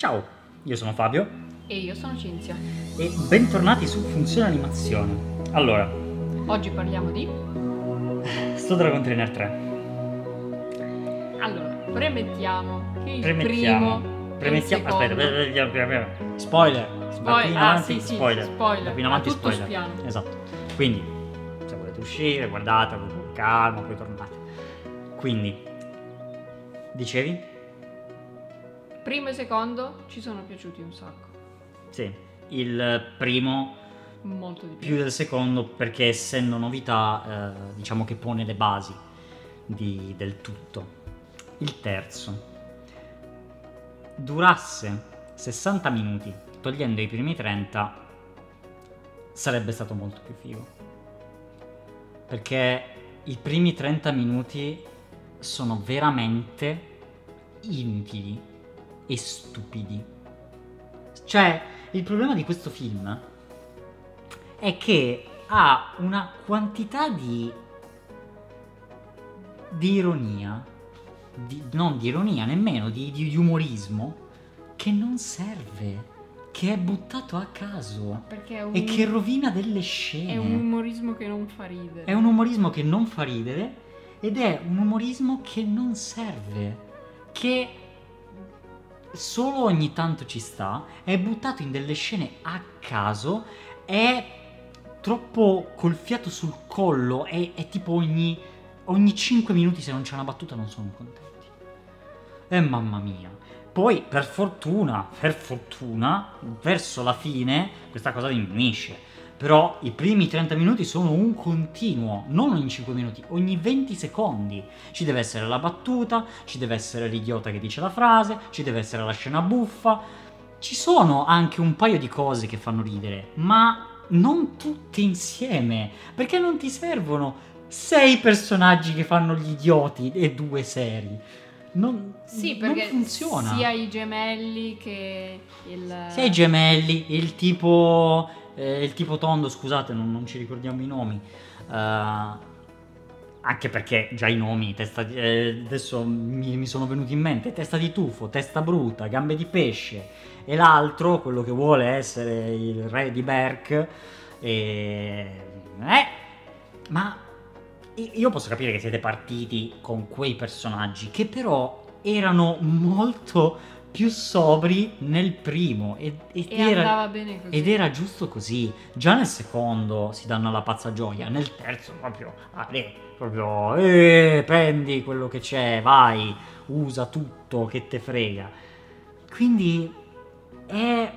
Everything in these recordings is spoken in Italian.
Ciao, io sono Fabio E io sono Cinzia. e bentornati su Funzione Animazione. Allora, Oggi parliamo di. sto Dragon Trainer 3. Allora, premettiamo che il Premettiamo. primo. Premettiamo. Aspetta, aspetta, aspetta, aspetta. Spoiler. Da Spoil- qui in ah, avanti, sì, sì, spoiler. spoiler. Da in avanti, tutto spoiler. spiano. Esatto. Quindi, se volete uscire, guardatelo con calma, poi tornate. Quindi, dicevi? Primo e secondo ci sono piaciuti un sacco. Sì. Il primo Molto di più. più del secondo perché essendo novità eh, diciamo che pone le basi di- del tutto. Il terzo durasse 60 minuti, togliendo i primi 30 sarebbe stato molto più figo. Perché i primi 30 minuti sono veramente inutili e stupidi. Cioè, il problema di questo film è che ha una quantità di di ironia di- non di ironia nemmeno di, di umorismo che non serve che è buttato a caso un, e che rovina delle scene è un umorismo che non fa ridere. è un umorismo che non fa ridere ed è un umorismo che non serve, che solo ogni tanto ci sta, è buttato in delle scene a caso, è troppo col fiato sul collo, è, è tipo ogni, ogni 5 minuti se non c'è una battuta non sono contenti. E mamma mia. Poi per fortuna, per fortuna, verso la fine questa cosa diminuisce. Però i primi 30 minuti sono un continuo, non ogni 5 minuti, ogni 20 secondi. Ci deve essere la battuta, ci deve essere l'idiota che dice la frase, ci deve essere la scena buffa. Ci sono anche un paio di cose che fanno ridere, ma non tutte insieme, perché non ti servono sei personaggi che fanno gli idioti e due seri. Non, Sì, non perché funziona. sia i gemelli che il. Sia i gemelli, il tipo, eh, il tipo tondo, scusate, non, non ci ricordiamo i nomi. eh, anche perché già i nomi, testa di- eh, adesso mi, mi sono venuti in mente, testa di tufo, testa bruta, gambe di pesce e l'altro, quello che vuole essere il re di Berk. E... Eh, ma io posso capire che siete partiti con quei personaggi che però erano molto più sobri nel primo ed, ed E era, andava bene così. ed era giusto così. Già nel secondo si danno alla pazza gioia, nel terzo proprio, ah, lì, proprio eh, prendi quello che c'è, vai, usa tutto che te frega. Quindi è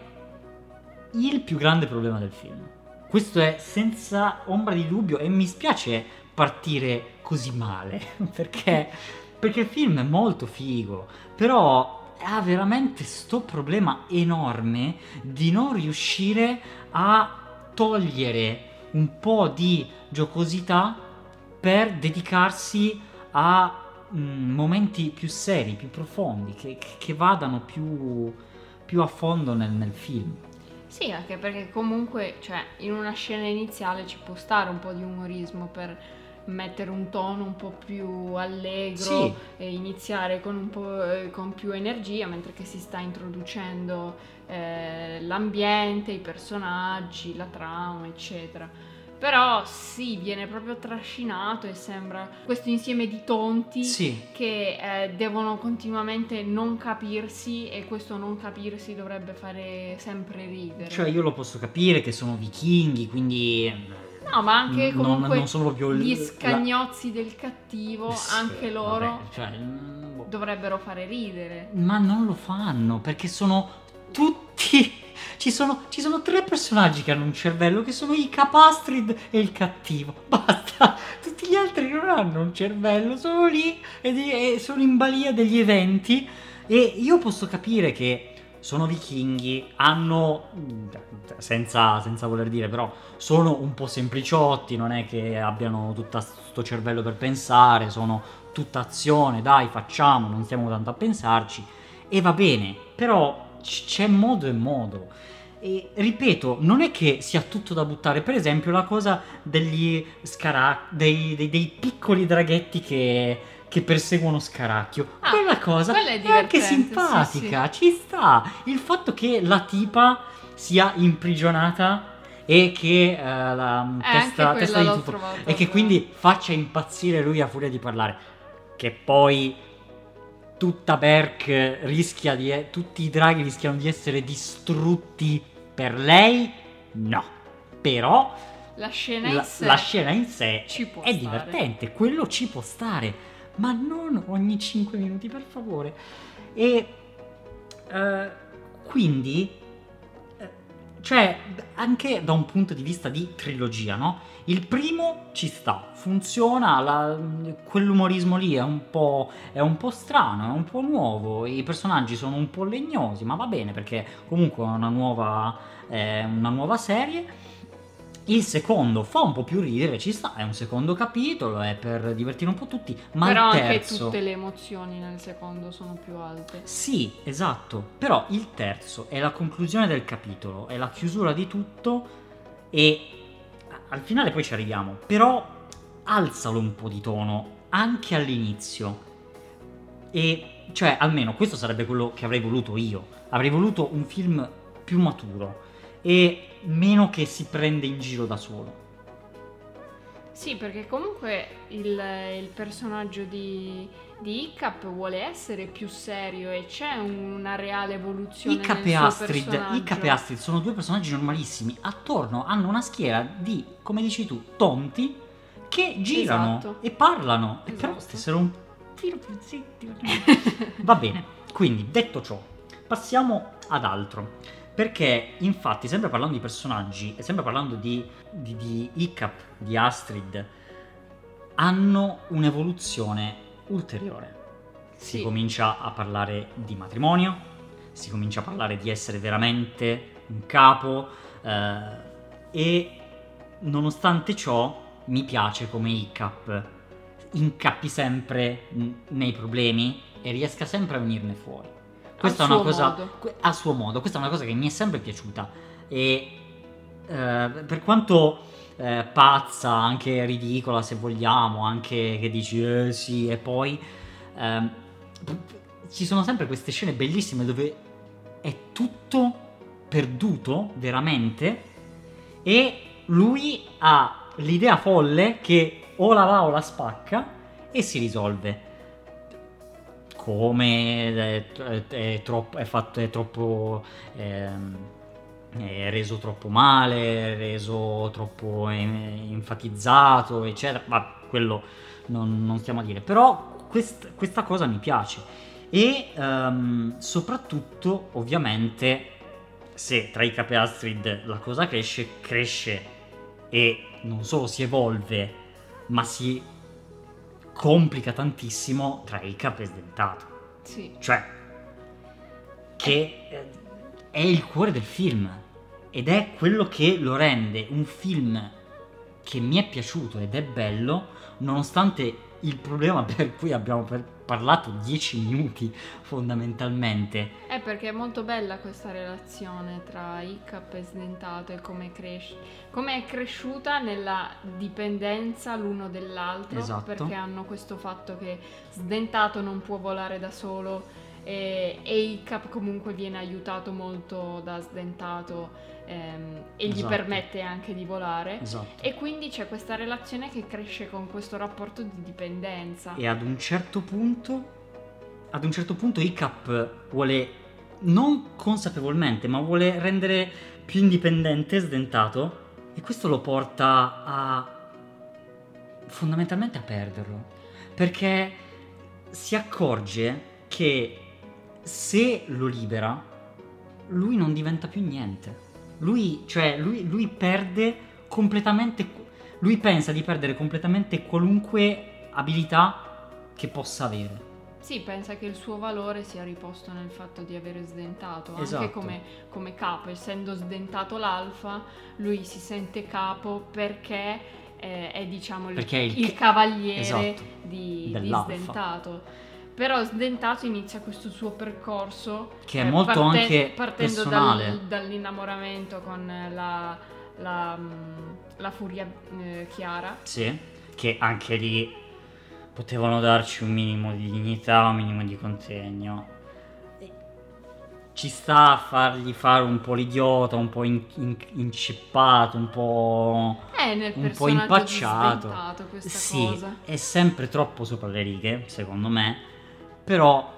il più grande problema del film. Questo è senza ombra di dubbio e mi spiace partire così male perché, perché il film è molto figo, però ha veramente sto problema enorme di non riuscire a togliere un po' di giocosità per dedicarsi a mm, momenti più seri, più profondi, che- che vadano più, più a fondo nel, nel film. Sì, anche perché comunque, cioè, in una scena iniziale ci può stare un po' di umorismo per mettere un tono un po' più allegro Sì. e iniziare con un po' eh, con più energia, mentre che si sta introducendo eh, l'ambiente, i personaggi, la trama, eccetera. Però sì, viene proprio trascinato e sembra questo insieme di tonti Sì, che eh, devono continuamente non capirsi e questo non capirsi dovrebbe fare sempre ridere. cioè io lo posso capire che sono vichinghi, quindi... no, ma anche non- comunque non sono proprio gli la- scagnozzi del cattivo, Sì, anche loro vabbè, cioè, boh. dovrebbero fare ridere. Ma non lo fanno perché sono tutti. Ci sono, ci sono tre personaggi che hanno un cervello che sono i Capastrid e il cattivo. Basta. Tutti gli altri non hanno un cervello, sono lì e, e sono in balia degli eventi. E io posso capire che sono vichinghi, hanno, senza, senza voler dire, però sono un po' sempliciotti, non è che abbiano tutto questo cervello per pensare, sono tutta azione, dai facciamo, non stiamo tanto a pensarci. E va bene, però c'è modo e modo. E ripeto, non è che sia tutto da buttare. Per esempio, la cosa degli scarà, dei, dei- dei piccoli draghetti che, che perseguono Scaracchio. Ah, quella cosa quella è è anche simpatica, ci sta. Il fatto che la tipa sia imprigionata e che eh, la Eh, testa, testa di tutto e che quindi faccia impazzire lui a furia di parlare. Che poi tutta Berk rischia di e- tutti i draghi rischiano di essere distrutti per lei? No. Però La scena in la, sé la scena in sé è stare. divertente, quello ci può stare, ma non ogni 5 minuti, per favore. E eh, quindi, eh, cioè, anche da un punto di vista di trilogia, no? Il primo ci sta, funziona, la- quell'umorismo lì è un, po', è un po' strano, è un po' nuovo, i personaggi sono un po' legnosi, ma va bene perché comunque è una nuova, è una nuova serie. Il secondo fa un po' più ridere, ci sta, è un secondo capitolo, è per divertire un po' tutti, ma Però il anche terzo... tutte le emozioni nel secondo sono più alte. Sì, esatto, però il terzo è la conclusione del capitolo, è la chiusura di tutto e al finale poi ci arriviamo, però alzalo un po' di tono anche all'inizio. E cioè, almeno questo sarebbe quello che avrei voluto io. Avrei voluto un film più maturo e meno che si prende in giro da solo. Sì, perché comunque il, il personaggio di, di Hiccup vuole essere più serio e c'è una reale evoluzione Icap e Astrid. Icap e Astrid sono due personaggi normalissimi. Attorno hanno una schiera di, come dici tu, tonti che girano Esatto. e parlano. E però Esatto. stessero un filo più zitti. Va bene, quindi detto ciò, passiamo ad altro. Perché infatti, sempre parlando di personaggi e sempre parlando di, di, di Icap, di Astrid, hanno un'evoluzione ulteriore. Si Sì. comincia a parlare di matrimonio, si comincia a parlare di essere veramente un capo eh, e nonostante ciò mi piace come Icap incappi sempre nei problemi e riesca sempre a venirne fuori. Questa è una cosa modo. a suo modo, questa è una cosa che mi è sempre piaciuta. E eh, per quanto eh, pazza, anche ridicola se vogliamo, anche che dici eh sì e poi p- ci sono sempre queste scene bellissime dove è tutto perduto veramente e lui ha l'idea folle che o la va o la spacca e si risolve come è, è- troppo, è fatto, troppo ehm, reso troppo male, reso troppo enfatizzato, eccetera. Ma quello non, non stiamo a dire. Però quest- questa cosa mi piace. E ehm, soprattutto, ovviamente, se tra i capi Astrid la cosa cresce, cresce e non solo si evolve, ma si complica tantissimo tra i capi e Sdentato. Sì. Cioè, che eh, è il cuore del film ed è quello che lo rende un film che mi è piaciuto ed è bello, nonostante il problema per cui abbiamo per- parlato 10 minuti fondamentalmente. Perché è molto bella questa relazione tra Hiccup e Sdentato e come cresce, come è cresciuta nella dipendenza l'uno dall'altro, Esatto. perché hanno questo fatto che Sdentato non può volare da solo e, e Hiccup comunque viene aiutato molto da Sdentato ehm, e gli Esatto. permette anche di volare. Esatto. E quindi c'è questa relazione che cresce con questo rapporto di dipendenza. E ad un certo punto, ad un certo punto Icap vuole, non consapevolmente, ma vuole rendere più indipendente Sdentato e questo lo porta a fondamentalmente a perderlo. Perché si accorge che se lo libera, lui non diventa più niente. Lui, cioè, lui, lui perde completamente. Lui pensa di perdere completamente qualunque abilità che possa avere. Sì, pensa che il suo valore sia riposto nel fatto di avere sdentato, Esatto. anche come, come capo, essendo sdentato l'alfa, lui si sente capo perché eh, è diciamo il, Perché è il il ca- cavaliere esatto, di, di sdentato. Però sdentato inizia questo suo percorso Che è eh, molto parte- anche partendo dal- dall'innamoramento con la, la, mm, la furia eh, chiara. Sì, che anche lì potevano darci un minimo di dignità, un minimo di contegno. Ci sta a fargli fare un po' l'idiota, un po' in, in, inceppato, un po'. È nel un po' impacciato. sì, cosa. è sempre troppo sopra le righe, secondo me. Però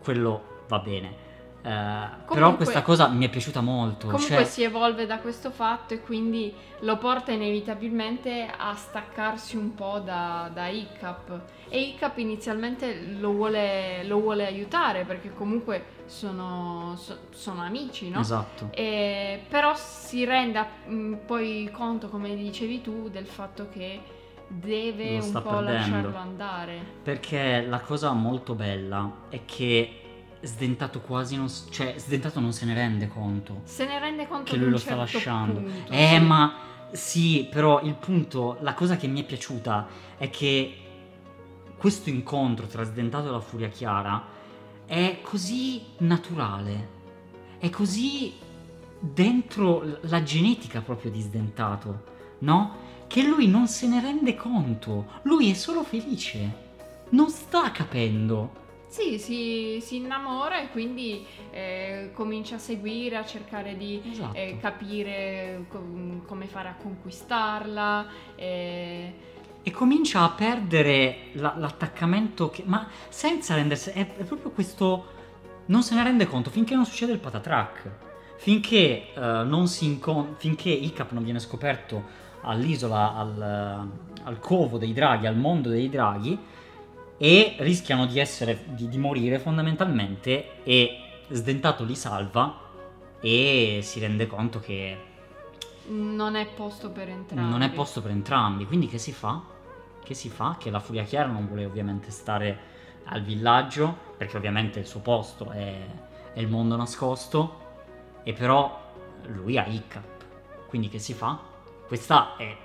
quello va bene. Eh, però Comunque- questa cosa mi è piaciuta molto. Comunque cioè, si evolve da questo fatto e quindi lo porta inevitabilmente a staccarsi un po' da, da Hiccup. E Hiccup inizialmente lo vuole, lo vuole aiutare perché comunque sono, so- sono amici, no? Esatto. E- però si rende mh, poi conto, come dicevi tu, del fatto che deve un po' perdendo. lasciarlo andare. Perché la cosa molto bella è che Sdentato quasi non, cioè, Sdentato non se ne rende conto Se ne rende conto che lui lo sta certo lasciando. punto, eh, sì. ma sì, però il punto, la cosa che mi è piaciuta è che questo incontro tra Sdentato e la Furia Chiara è così naturale, è così dentro la genetica proprio di Sdentato, no? Che lui non se ne rende conto, lui è solo felice, non sta capendo. Sì, si, si innamora e quindi eh, comincia a seguire, a cercare di Esatto. eh, capire com- come fare a conquistarla. eh, E comincia a perdere la- l'attaccamento che... Ma senza rendersi... È, è proprio questo... Non se ne rende conto finché non succede il patatrack. Finché eh, non si incon- Finché Hiccup non viene scoperto all'isola, al, al covo dei draghi, al mondo dei draghi, e rischiano di essere... di, di morire fondamentalmente, e Sdentato li salva e si rende conto che non è posto per entrambi. non è posto per entrambi, quindi che si fa? Che si fa? Che la Furia Chiara non vuole ovviamente stare al villaggio, perché ovviamente il suo posto è, è il mondo nascosto, e però lui ha Hiccup. Quindi che si fa? Questa è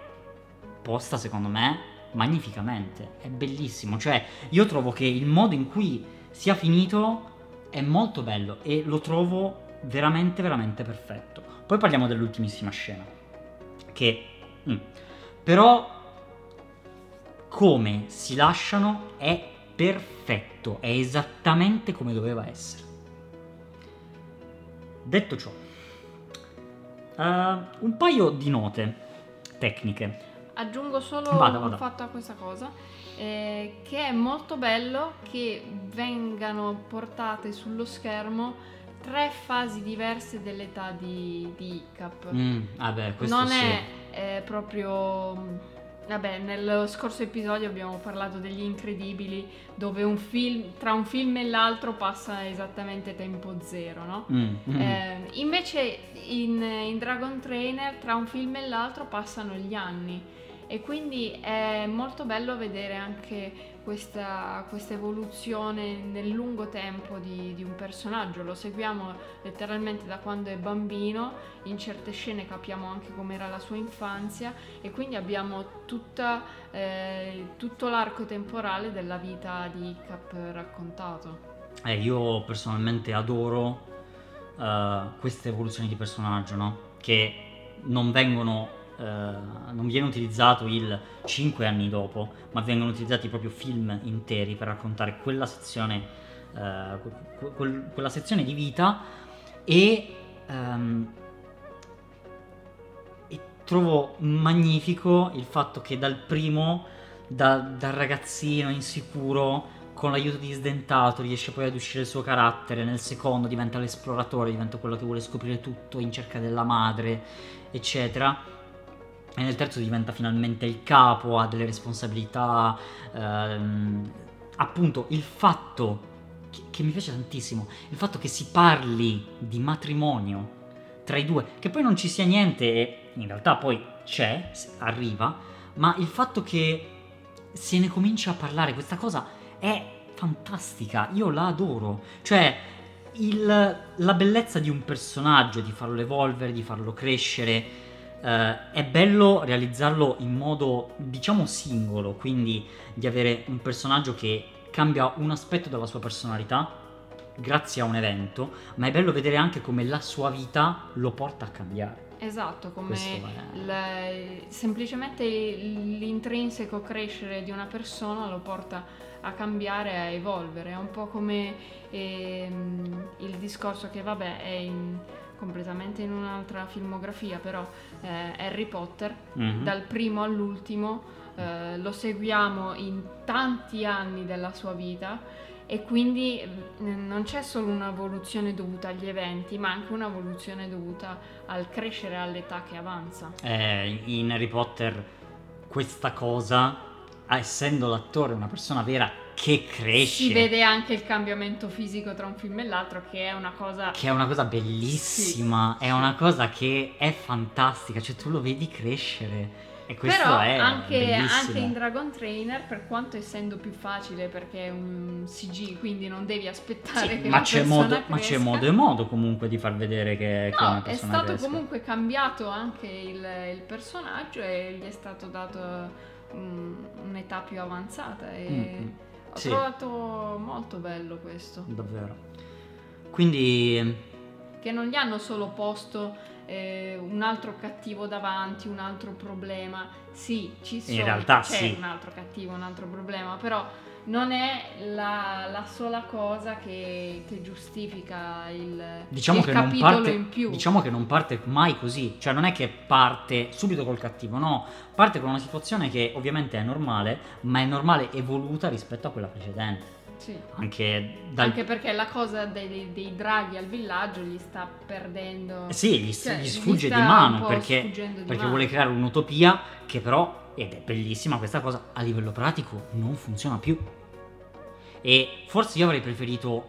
posta secondo me magnificamente, è bellissimo, cioè io trovo che il modo in cui sia finito è molto bello e lo trovo veramente veramente perfetto. Poi parliamo dell'ultimissima scena, che mm, però come si lasciano è perfetto, è esattamente come doveva essere. Detto ciò, eh, un paio di note tecniche. Aggiungo solo Vada, un vada. fatto a questa cosa, eh, che è molto bello che vengano portate sullo schermo tre fasi diverse dell'età di, di Hiccup. Mm, vabbè, questo non sì. è eh, proprio... Vabbè, nel scorso episodio abbiamo parlato degli incredibili, dove un film, tra un film e l'altro passa esattamente tempo zero, no? Mm, mm. Eh, invece in, in Dragon Trainer tra un film e l'altro passano gli anni e quindi è molto bello vedere anche questa, questa evoluzione nel lungo tempo di, di un personaggio. Lo seguiamo letteralmente da quando è bambino, in certe scene capiamo anche com'era la sua infanzia e quindi abbiamo tutta, eh, tutto l'arco temporale della vita di Hiccup raccontato. Eh, io personalmente adoro eh, queste evoluzioni di personaggio, no? Che non vengono. Eh, non viene utilizzato il 5 anni dopo, ma vengono utilizzati proprio film interi per raccontare quella sezione, eh, que- quel- quella sezione di vita e, ehm, e trovo magnifico il fatto che dal primo, da- dal ragazzino insicuro, con l'aiuto di Sdentato riesce poi ad uscire il suo carattere, nel secondo diventa l'esploratore, diventa quello che vuole scoprire tutto in cerca della madre, eccetera. E nel terzo diventa finalmente il capo, ha delle responsabilità. ehm, appunto, il fatto che, che mi piace tantissimo, il fatto che si parli di matrimonio tra i due, che poi non ci sia niente e in realtà poi c'è, arriva, ma il fatto che se ne comincia a parlare, questa cosa è fantastica, io la adoro. Cioè, il- la bellezza di un personaggio, di farlo evolvere, di farlo crescere, eh, è bello realizzarlo in modo, diciamo, singolo, quindi di avere un personaggio che cambia un aspetto della sua personalità grazie a un evento, ma è bello vedere anche come la sua vita lo porta a cambiare. Esatto, come è- il- semplicemente l'intrinseco crescere di una persona lo porta a cambiare, a evolvere. È un po' come ehm, il discorso che, vabbè, è in- completamente in un'altra filmografia, però eh, Harry Potter, Mhm. dal primo all'ultimo, eh, lo seguiamo in tanti anni della sua vita e quindi eh, non c'è solo un'evoluzione dovuta agli eventi, ma anche un'evoluzione dovuta al crescere all'età che avanza. Eh, in Harry Potter questa cosa, essendo l'attore una persona vera che cresce, Si vede anche il cambiamento fisico tra un film e l'altro, che è una cosa che è una cosa bellissima, Sì, è sì. una cosa che è fantastica, cioè tu lo vedi crescere. E questo Però è anche, anche in Dragon Trainer, per quanto essendo più facile perché è un CG, quindi non devi aspettare Sì, che ma, c'è persona modo, ma c'è modo e modo comunque di far vedere che, che una No, è persona stato cresca. comunque cambiato anche il, il personaggio e gli è stato dato mm, un'età più avanzata e Mm, ho sì. trovato molto bello questo. Davvero. Quindi Che non gli hanno solo posto eh, un altro cattivo davanti, un altro problema. Sì, ci sono, realtà c'è sì. un altro cattivo, un altro problema, però non è la, la sola cosa che, che giustifica il, diciamo il che, non capitolo parte, in più. diciamo che non parte mai così, cioè non è che parte subito col cattivo, no, parte con una situazione che ovviamente è normale, ma è normale evoluta rispetto a quella precedente. Sì. Anche dal Anche perché la cosa dei, dei draghi al villaggio gli sta perdendo. Eh Sì, gli, cioè, gli gli sfugge sta di mano perché, di perché mano. vuole creare un'utopia che però, ed è bellissima questa cosa, a livello pratico non funziona più. E forse io avrei preferito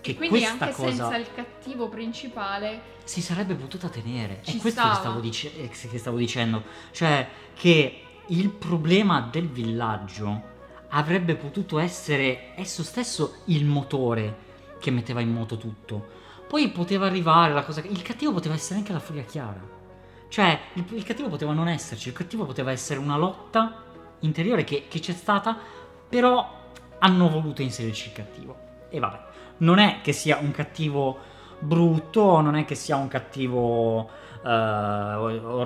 che quindi questa anche cosa senza il cattivo principale si sarebbe potuta tenere. Ci è questo che stavo, dice- eh, che stavo dicendo. Cioè che il problema del villaggio avrebbe potuto essere esso stesso il motore che metteva in moto tutto. Poi poteva arrivare la cosa... Il cattivo poteva essere anche la furia chiara. Cioè, il, il cattivo poteva non esserci, il cattivo poteva essere una lotta interiore che, che c'è stata, però hanno voluto inserirci il cattivo. E vabbè, non è che sia un cattivo brutto, non è che sia un cattivo eh,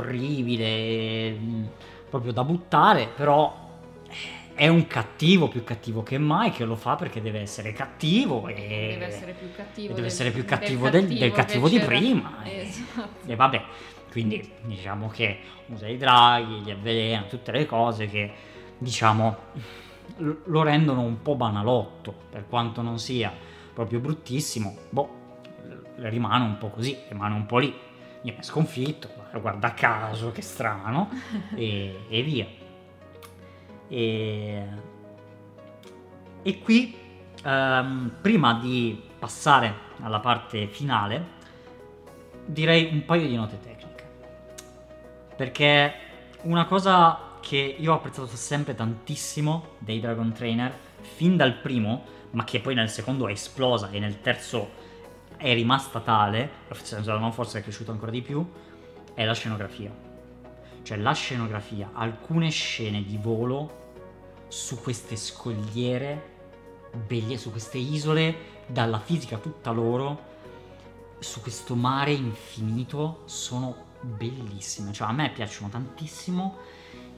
orribile, mm, proprio da buttare, però è un cattivo più cattivo che mai, che lo fa perché deve essere cattivo e deve essere più cattivo. e deve del- essere più del cattivo del, del che cattivo di prima. E, Esatto. e vabbè, quindi diciamo che usa i draghi, li avvelena, tutte le cose che diciamo lo rendono un po' banalotto, per quanto non sia proprio bruttissimo, boh, rimane un po' così, rimane un po' lì. Viene sconfitto, guarda caso, che strano, e, e via. E, e qui, ehm, prima di passare alla parte finale, direi un paio di note tecniche. Perché una cosa che io ho apprezzato sempre tantissimo dei Dragon Trainer, fin dal primo, ma che poi nel secondo è esplosa e nel terzo è rimasta tale, forse è cresciuto ancora di più, è la scenografia. Cioè la scenografia, alcune scene di volo su queste scogliere, belli, su queste isole, dalla fisica tutta loro, su questo mare infinito, sono bellissime. Cioè a me piacciono tantissimo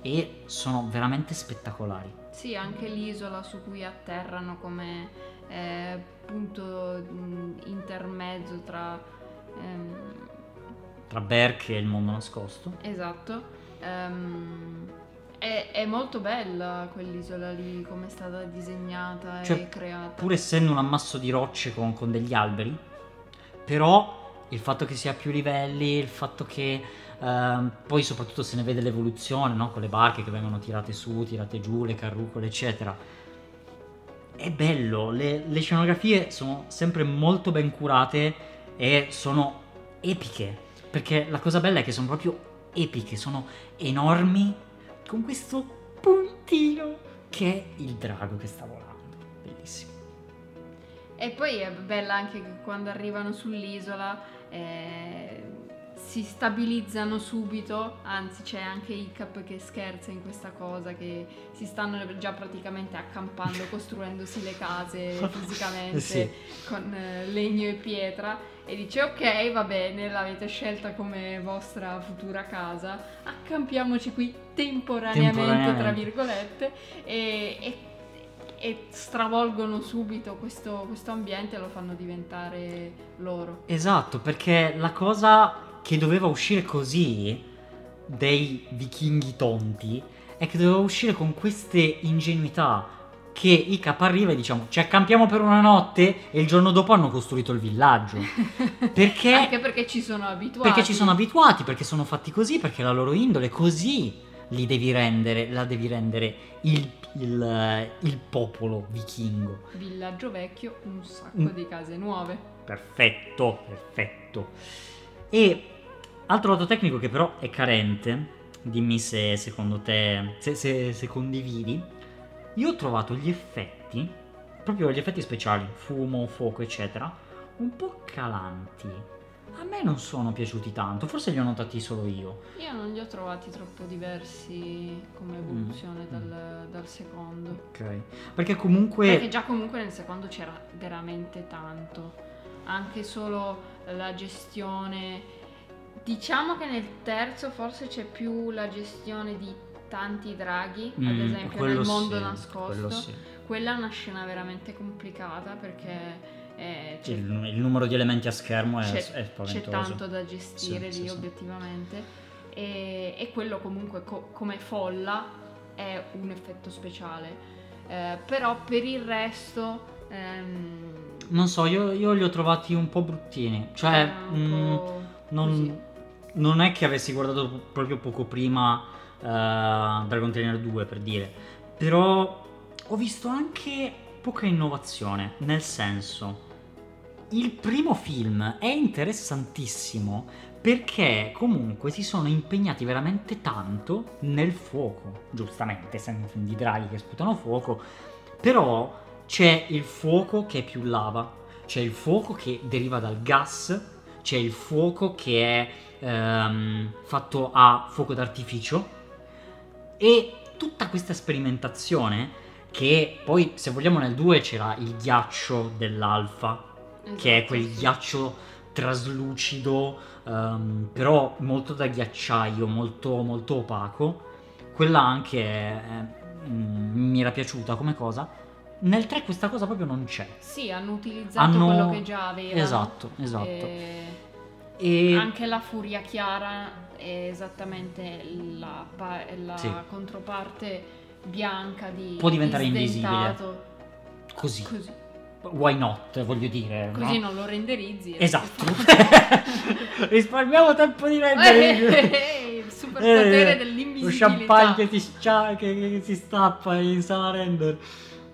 e sono veramente spettacolari. Sì, anche l'isola su cui atterrano come eh, punto mh, intermezzo tra... ehm, Tra Berk e il mondo nascosto. esatto. ehm, è, è molto bella quell'isola lì, come è stata disegnata Cioè, e creata. Pur essendo un ammasso di rocce con, con degli alberi, però il fatto che sia a più livelli, il fatto che ehm, poi soprattutto se ne vede l'evoluzione, no? con le barche che vengono tirate su, tirate giù, le carrucole, eccetera. È bello, le, le scenografie sono sempre molto ben curate e sono epiche, perché la cosa bella è che sono proprio epiche, sono enormi, con questo puntino che è il drago che sta volando. Bellissimo. E poi è bella anche che quando arrivano sull'isola, eh, si stabilizzano subito, anzi c'è anche Icap che scherza in questa cosa, che si stanno già praticamente accampando, costruendosi le case fisicamente Sì. con eh, legno e pietra e dice ok va bene, l'avete scelta come vostra futura casa, accampiamoci qui temporaneamente, Temporaneamente. tra virgolette e, e- e stravolgono subito questo, questo ambiente e lo fanno diventare loro. Esatto, perché la cosa che doveva uscire così dei vichinghi tonti è che doveva uscire con queste ingenuità che i cap arriva e diciamo ci accampiamo per una notte e il giorno dopo hanno costruito il villaggio. Perché? Anche perché ci sono abituati. Perché ci sono abituati, perché sono fatti così, perché la loro indole così li devi rendere, la devi rendere il, il, il popolo vichingo. Villaggio vecchio, un sacco Mm. di case nuove. Perfetto, perfetto. E altro lato tecnico che però è carente, dimmi se secondo te, se, se- se condividi, io ho trovato gli effetti, proprio gli effetti speciali, fumo, fuoco, eccetera, un po' calanti. A me non sono piaciuti tanto, forse li ho notati solo io. Io non li ho trovati troppo diversi come evoluzione dal, dal secondo. Ok. Perché comunque... Perché già comunque nel secondo c'era veramente tanto. Anche solo la gestione. Diciamo che nel terzo forse c'è più la gestione di tanti draghi, ad Mm, esempio quello nel mondo sì, nascosto. sì. Quella è una scena veramente complicata perché eh, Il, il numero di elementi a schermo è, c'è- è spaventoso. c'è tanto da gestire Sì, lì obiettivamente. E, e quello comunque co- come folla è un effetto speciale. Eh, però per il resto ehm, Non so, io, io li ho trovati un po' bruttini. Cioè, è un mm, po' non. Non è che avessi guardato proprio poco prima eh, Dragon Trainer 2 per dire. Però ho visto anche poca innovazione. Nel senso, il primo film è interessantissimo perché comunque si sono impegnati veramente tanto nel fuoco. Giustamente, essendo film di draghi che sputano fuoco. Però c'è il fuoco che è più lava, c'è il fuoco che deriva dal gas, c'è il fuoco che è ehm, fatto a fuoco d'artificio. E tutta questa sperimentazione che poi se vogliamo nel 2 c'era il ghiaccio dell'alfa che è Esatto, quel sì. ghiaccio traslucido ehm, però molto da ghiacciaio molto, molto opaco. Quella anche mm, mi era piaciuta come cosa. Nel 3 questa cosa proprio non c'è. Sì, hanno utilizzato Hanno- quello che già avevano. esatto esatto. E e Anche la furia chiara è esattamente la, la Sì. controparte bianca di Può diventare di invisibile. così Così, why not voglio dire così no? non lo renderizzi. esatto risparmiamo tempo di rendere Eh, Il superpotere Eh, dell'invisibilità. Lo champagne che, ti che, che si stappa in sala render.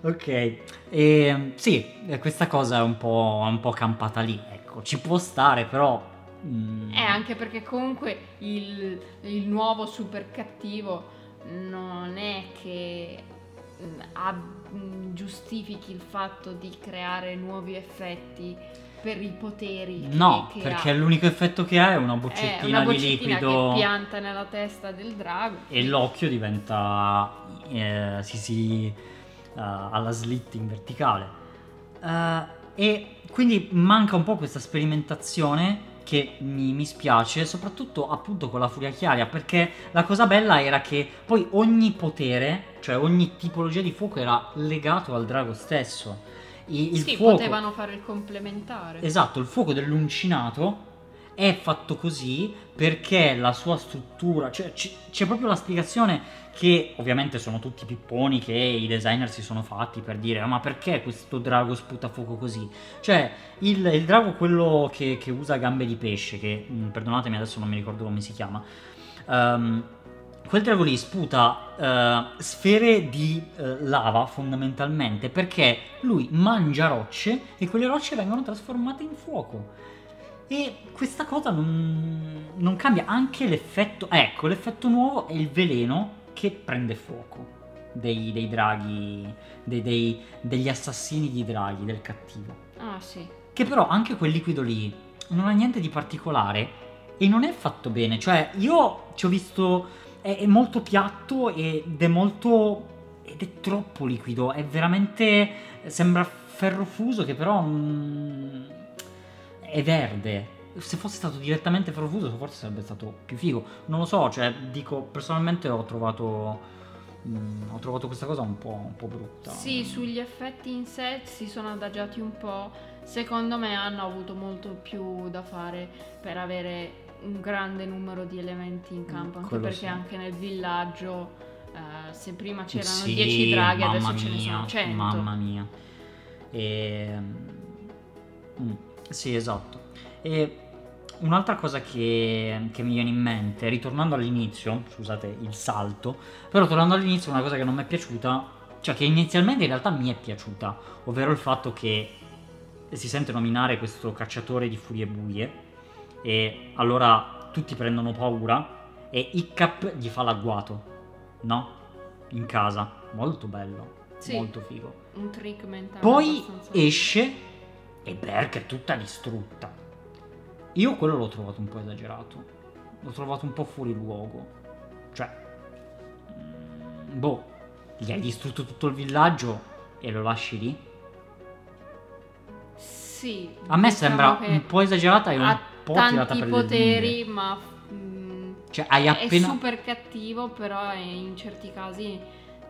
Ok, e, sì, eh, questa cosa è un po', è un po' campata lì, ecco, ci può stare, però... mm, Eh, anche perché comunque il, il nuovo super cattivo non è che mm, mm, giustifichi il fatto di creare nuovi effetti per i poteri che- No, che perché ha. l'unico effetto che ha è una È boccettina, una boccettina di liquido che pianta nella testa del drago e l'occhio diventa... eh, si si... eh, alla slit in verticale. Eh, e quindi manca un po' questa sperimentazione che mi, mi spiace, soprattutto appunto con la furia chiaria, perché la cosa bella era che poi ogni potere, cioè ogni tipologia di fuoco era legato al drago stesso. Il sì, fuoco, potevano fare il complementare. Esatto, il fuoco dell'uncinato è fatto così perché la sua struttura, cioè c- c'è proprio la spiegazione che ovviamente sono tutti pipponi che i designer si sono fatti per dire "Ah, ma perché questo drago sputa fuoco così? Cioè il, il drago quello che, che usa gambe di pesce, che mm, perdonatemi adesso non mi ricordo come si chiama, ehm, quel drago lì sputa eh, sfere di eh, lava fondamentalmente perché lui mangia rocce e quelle rocce vengono trasformate in fuoco. E questa cosa non, non cambia anche l'effetto. Ecco, l'effetto nuovo è il veleno che prende fuoco dei, dei draghi, dei- dei- degli assassini di draghi, del cattivo. Ah sì. Che però anche quel liquido lì non ha niente di particolare e non è fatto bene. Cioè, io ci ho visto. È, è molto piatto ed è molto. ed è troppo liquido. È veramente. sembra ferro fuso che però. mm, è verde. Se fosse stato direttamente ferro fuso, forse sarebbe stato più figo. Non lo so, cioè, dico, personalmente ho trovato. mm, ho trovato questa cosa un po', un po' brutta. Sì, sugli effetti in sé si sono adagiati un po'. Secondo me hanno avuto molto più da fare per avere un grande numero di elementi in campo. Anche quello perché sì. anche nel villaggio, eh, se prima c'erano Sì, 10 draghi, adesso mamma ce ne sono mia, 100. Mamma mia. E... mm, sì, esatto. E un'altra cosa che, che mi viene in mente, ritornando all'inizio, scusate il salto, però tornando all'inizio una cosa che non mi è piaciuta, cioè che inizialmente in realtà mi è piaciuta, ovvero il fatto che si sente nominare questo cacciatore di furie buie e allora tutti prendono paura e Iccap gli fa l'agguato, no? In casa, molto bello, Sì. molto figo. Un trick mentale. Poi abbastanza- esce e Berk è tutta distrutta. Io quello l'ho trovato un po' esagerato. L'ho trovato un po' fuori luogo. Cioè, mm, boh, gli hai distrutto tutto il villaggio e lo lasci lì? Sì. A me diciamo sembra un po' esagerata e un po' tirata per poteri, ma mm, Cioè, hai è appena... super cattivo, però in certi casi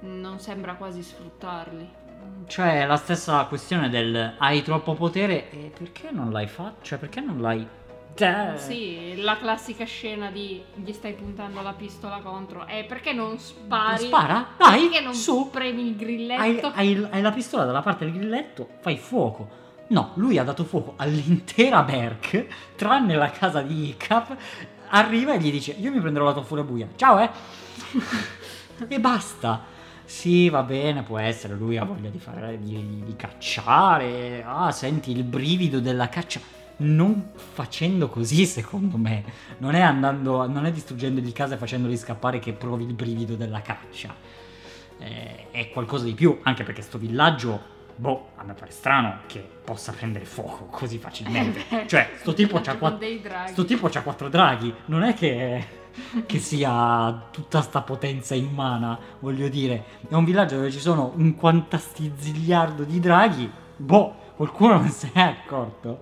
non sembra quasi sfruttarli. Cioè, la stessa questione del hai troppo potere e perché non l'hai fatto? Cioè, perché non l'hai... Cioè, Sì, la classica scena di gli stai puntando la pistola contro. E perché non spari? Spara, dai, Perché non su. premi il Hai, grilletto? hai- hai la pistola dalla parte del grilletto, fai fuoco. No, lui ha dato fuoco all'intera Berk, tranne la casa di Icap. Arriva e gli dice: Io mi prenderò la tua furia buia. Ciao, eh. e basta. Sì, va bene, può essere. Lui ha voglia di, fare, di, di cacciare. Ah, senti il brivido della caccia. Non facendo così, secondo me. Non è andando. Non è distruggendo di casa e facendoli scappare che provi il brivido della caccia. Eh, è qualcosa di più, anche perché sto villaggio. Boh, a me pare strano che possa prendere fuoco così facilmente. cioè, sto tipo c'ha quattro. Sto tipo c'ha quattro draghi, non è che, che sia tutta sta potenza inumana, voglio dire. È un villaggio dove ci sono un quantastizziliardo di draghi, boh, qualcuno non se n'è accorto.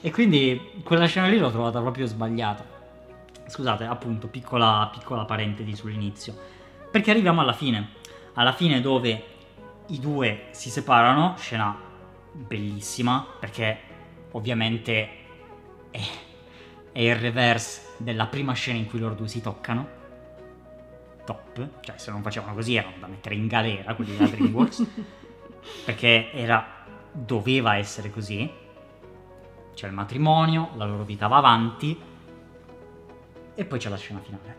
E quindi quella scena lì l'ho trovata proprio sbagliata. Scusate, appunto, piccola, piccola parentesi sull'inizio. Perché arriviamo alla fine. Alla fine dove i due si separano, scena bellissima, perché ovviamente è, è il reverse della prima scena in cui loro due si toccano. Top, cioè se non facevano così erano da mettere in galera quelli della DreamWorks, perché era, doveva essere così. C'è il matrimonio, la loro vita va avanti e poi c'è la scena finale,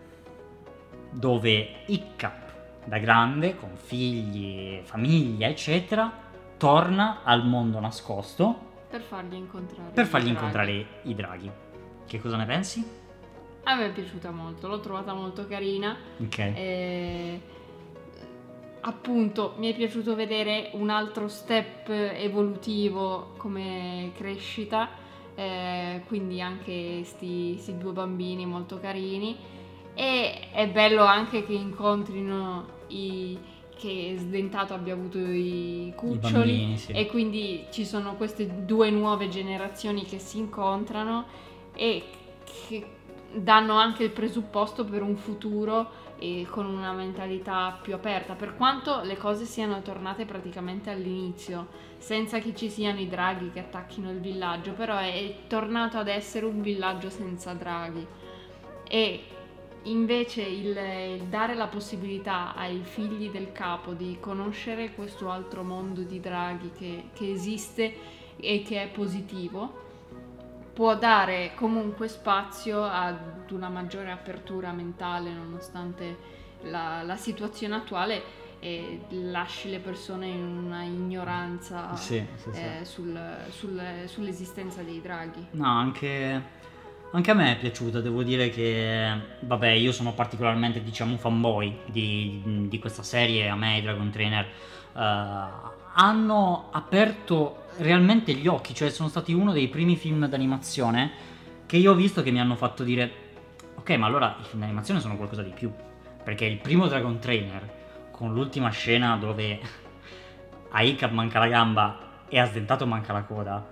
dove Iccap da grande, con figli, famiglia, eccetera, torna al mondo nascosto Per fargli incontrare. per i fargli draghi. incontrare i draghi. Che cosa ne pensi? A me è piaciuta molto, l'ho trovata molto carina. Ok. E, appunto, mi è piaciuto vedere un altro step evolutivo come crescita. eh, quindi anche sti, sti due bambini molto carini. E è bello anche che incontrino i. che Sdentato abbia avuto i I cuccioli. bambini, sì. E quindi ci sono queste due nuove generazioni che si incontrano e che danno anche il presupposto per un futuro e con una mentalità più aperta, per quanto le cose siano tornate praticamente all'inizio, senza che ci siano i draghi che attacchino il villaggio, però è tornato ad essere un villaggio senza draghi. E invece il, dare la possibilità ai figli del capo di conoscere questo altro mondo di draghi che, che esiste e che è positivo, può dare comunque spazio ad una maggiore apertura mentale nonostante la, la situazione attuale e lasci le persone in una ignoranza Sì, sì, sì. eh, sul- sul- sull'esistenza dei draghi. No, anche, anche a me è piaciuta, devo dire che, vabbè, io sono particolarmente, diciamo, fanboy di, di questa serie, a me i Dragon Trainer eh, hanno aperto realmente gli occhi, cioè sono stati uno dei primi film d'animazione che io ho visto che mi hanno fatto dire ok ma allora i film d'animazione sono qualcosa di più. Perché il primo Dragon Trainer con l'ultima scena dove a Icap manca la gamba e a Sdentato manca la coda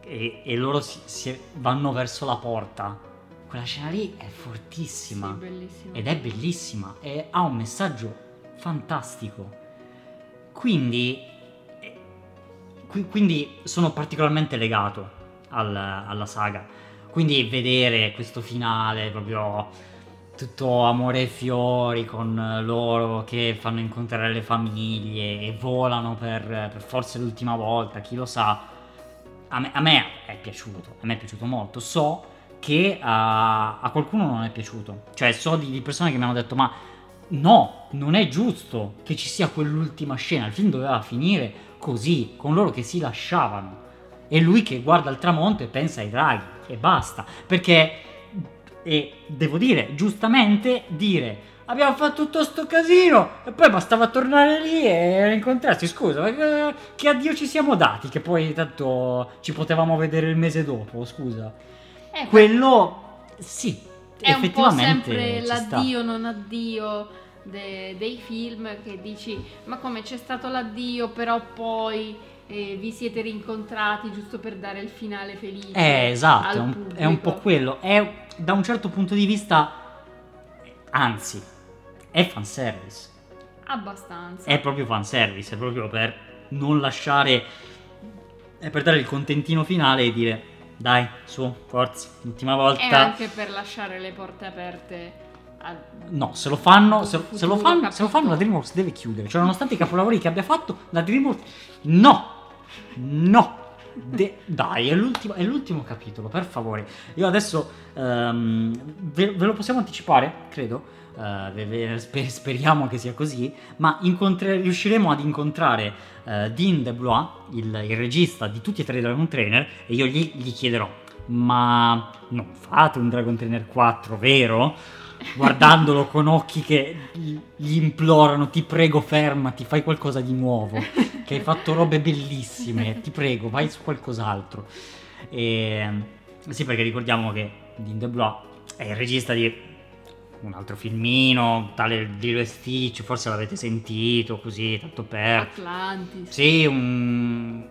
e, e loro si, si vanno verso la porta quella scena lì è fortissima. Sì, ed è bellissima e ha un messaggio fantastico. Quindi, qui- quindi sono particolarmente legato al- alla saga. Quindi vedere questo finale proprio tutto amore e fiori con loro che fanno incontrare le famiglie e volano per, per forse l'ultima volta, chi lo sa. A me, a me è piaciuto, a me è piaciuto molto. So che a, a qualcuno non è piaciuto. Cioè, so di, di persone che mi hanno detto: Ma no, non è giusto che ci sia quell'ultima scena. Il film doveva finire così, con loro che si lasciavano. E lui che guarda il tramonto e pensa ai draghi. E basta. Perché, e devo dire, giustamente dire. Abbiamo fatto tutto sto casino e poi bastava tornare lì e incontrarsi. Scusa, che, che addio ci siamo dati? Che poi tanto ci potevamo vedere il mese dopo. Scusa. Eh, Quello sì, è un po' sempre l'addio non addio de- dei film che dici ma come c'è stato l'addio però poi eh, vi siete rincontrati giusto per dare il finale felice Eh, esatto, un, è un po' quello. È da un certo punto di vista, anzi, è fanservice. abbastanza È proprio fanservice, è proprio per non lasciare, è per dare il contentino finale e dire, dai, su, forza, l'ultima e volta. anche per lasciare le porte aperte a- No, se lo fanno, se, se lo fanno, se lo fanno la. DreamWorks deve chiudere. Cioè, nonostante i capolavori che abbia fatto, la DreamWorks... No! No! De- dai, è l'ultimo, è l'ultimo capitolo, per favore. Io adesso ehm, ve, ve lo possiamo anticipare, credo. Spe- speriamo che sia così. Ma incontre- riusciremo ad incontrare eh, Dean DeBlois, il, il regista di tutti e tre i Dragon Trainer, e io gli, gli chiederò: Ma non fate un Dragon Trainer 4, vero? Guardandolo con occhi che gli gli implorano: Ti prego, fermati, fai qualcosa di nuovo che hai fatto robe bellissime, ti prego, vai su qualcos'altro. E, sì, perché ricordiamo che Dean DeBlois è il regista di un altro filmino, tale Lilo e Stitch, forse l'avete sentito così, tanto per... Atlantis Sì, un...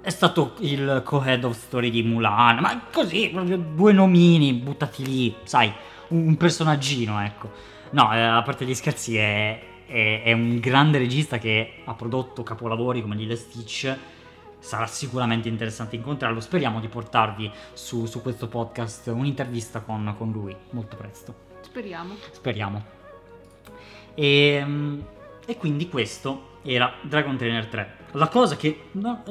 è stato il co-head of story di Mulan, ma così, proprio due nomini buttati lì, sai, un, personaggino, ecco. No, eh, a parte gli scherzi, è, è- è un grande regista che ha prodotto capolavori come Lilo e Stitch. Sarà sicuramente interessante incontrarlo. Speriamo di portarvi su, su questo podcast un'intervista con, con lui molto presto. Speriamo Speriamo. E, mm, e quindi questo era Dragon Trainer 3. La cosa che, no,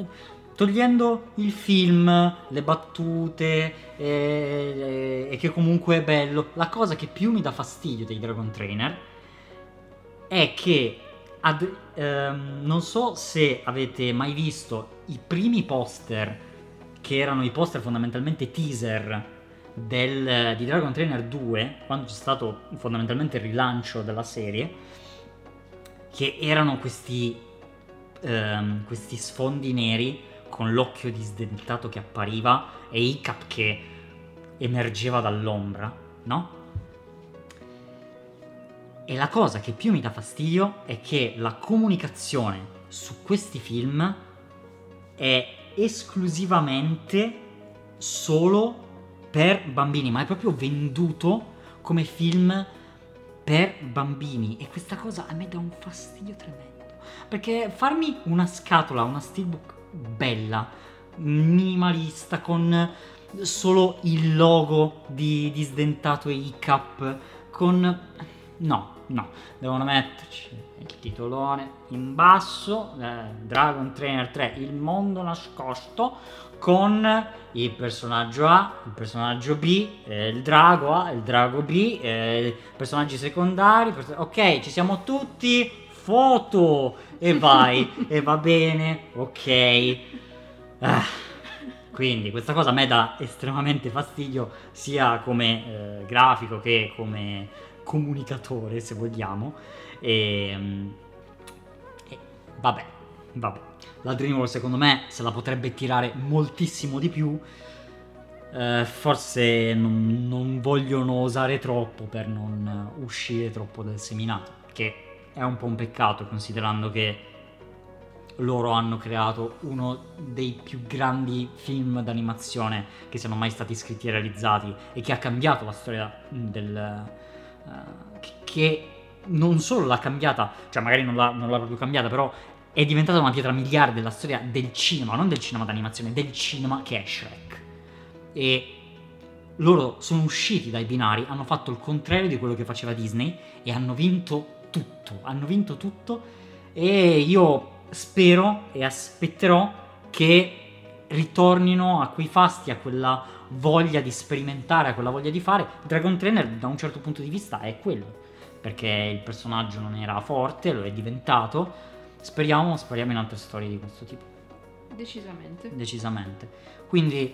togliendo il film, le battute, e, e che comunque è bello, la cosa che più mi dà fastidio dei Dragon Trainer è che ad- ehm, non so se avete mai visto i primi poster che erano i poster fondamentalmente teaser del- di Dragon Trainer 2 quando c'è stato fondamentalmente il rilancio della serie che erano questi ehm, questi sfondi neri con l'occhio disdentato che appariva e Icap che emergeva dall'ombra no? E la cosa che più mi dà fastidio è che la comunicazione su questi film è esclusivamente solo per bambini, ma è proprio venduto come film per bambini e questa cosa a me dà un fastidio tremendo. Perché farmi una scatola, una steelbook bella, minimalista con solo il logo di, di Sdentato e ICAP con no, no, devono metterci il titolone in basso, eh, Dragon Trainer 3, il mondo nascosto, con il personaggio A, il personaggio B, eh, il drago A, il drago B, eh, personaggi secondari, perso- ok, ci siamo tutti, foto, e vai, e va bene, ok. Ah. Quindi questa cosa a me dà estremamente fastidio sia come eh, grafico che come comunicatore, se vogliamo. E, mm, e vabbè, vabbè. La DreamWorks secondo me se la potrebbe tirare moltissimo di più. eh, forse non, non vogliono osare troppo per non uscire troppo dal seminato, che è un po' un peccato considerando che loro hanno creato uno dei più grandi film d'animazione che siano mai stati scritti e realizzati e che ha cambiato la storia del... Uh, che non solo l'ha cambiata, cioè magari non l'ha, non l'ha proprio cambiata, però è diventata una pietra miliare della storia del cinema, non del cinema d'animazione, del cinema che è Shrek. E loro sono usciti dai binari, hanno fatto il contrario di quello che faceva Disney e hanno vinto tutto, hanno vinto tutto e io spero e aspetterò che ritornino a quei fasti, a quella voglia di sperimentare, a quella voglia di fare. Dragon Trainer da un certo punto di vista è quello, perché il personaggio non era forte, lo è diventato. Speriamo, speriamo in altre storie di questo tipo. Decisamente. Decisamente. Quindi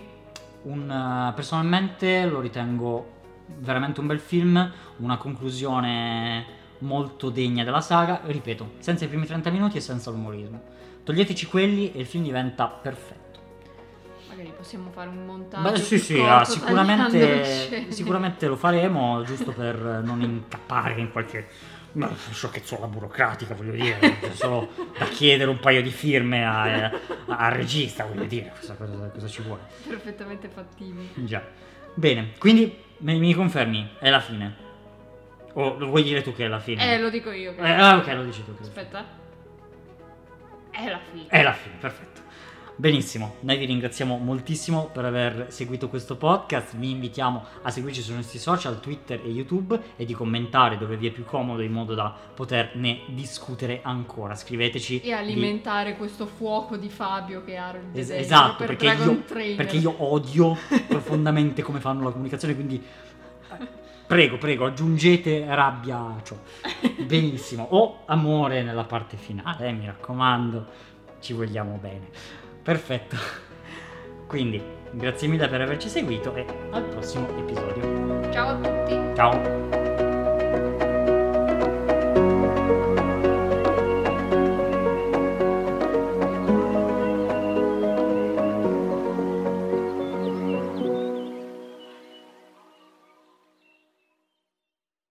un, uh, personalmente lo ritengo veramente un bel film, una conclusione molto degna della saga, ripeto, senza i primi 30 minuti e senza l'umorismo. Toglieteci quelli e il film diventa perfetto. Magari possiamo fare un montaggio. Beh, sì, sì, ah, sicuramente, sicuramente lo faremo, giusto per non incappare in qualche ma sciocchezzola burocratica, voglio dire, solo da chiedere un paio di firme al regista, voglio dire, cosa, cosa, cosa, ci vuole. Perfettamente fattibile. Già. Bene, quindi mi, mi confermi, è la fine. O lo vuoi dire tu che è la fine? Eh, lo dico io. Eh, ah, ok, lo dici tu. Aspetta. È la fine. È la fine, perfetto. Benissimo, noi vi ringraziamo moltissimo per aver seguito questo podcast, vi invitiamo a seguirci sui nostri social, Twitter e YouTube e di commentare dove vi è più comodo in modo da poterne discutere ancora. Scriveteci. E alimentare di... questo fuoco di Fabio che ha es- Esatto, per perché, io, perché io odio profondamente come fanno la comunicazione, quindi Prego, prego, aggiungete rabbia a ciò. Benissimo. O amore nella parte finale, eh, mi raccomando. Ci vogliamo bene. Perfetto. Quindi, grazie mille per averci seguito e al prossimo episodio. Ciao a tutti. Ciao.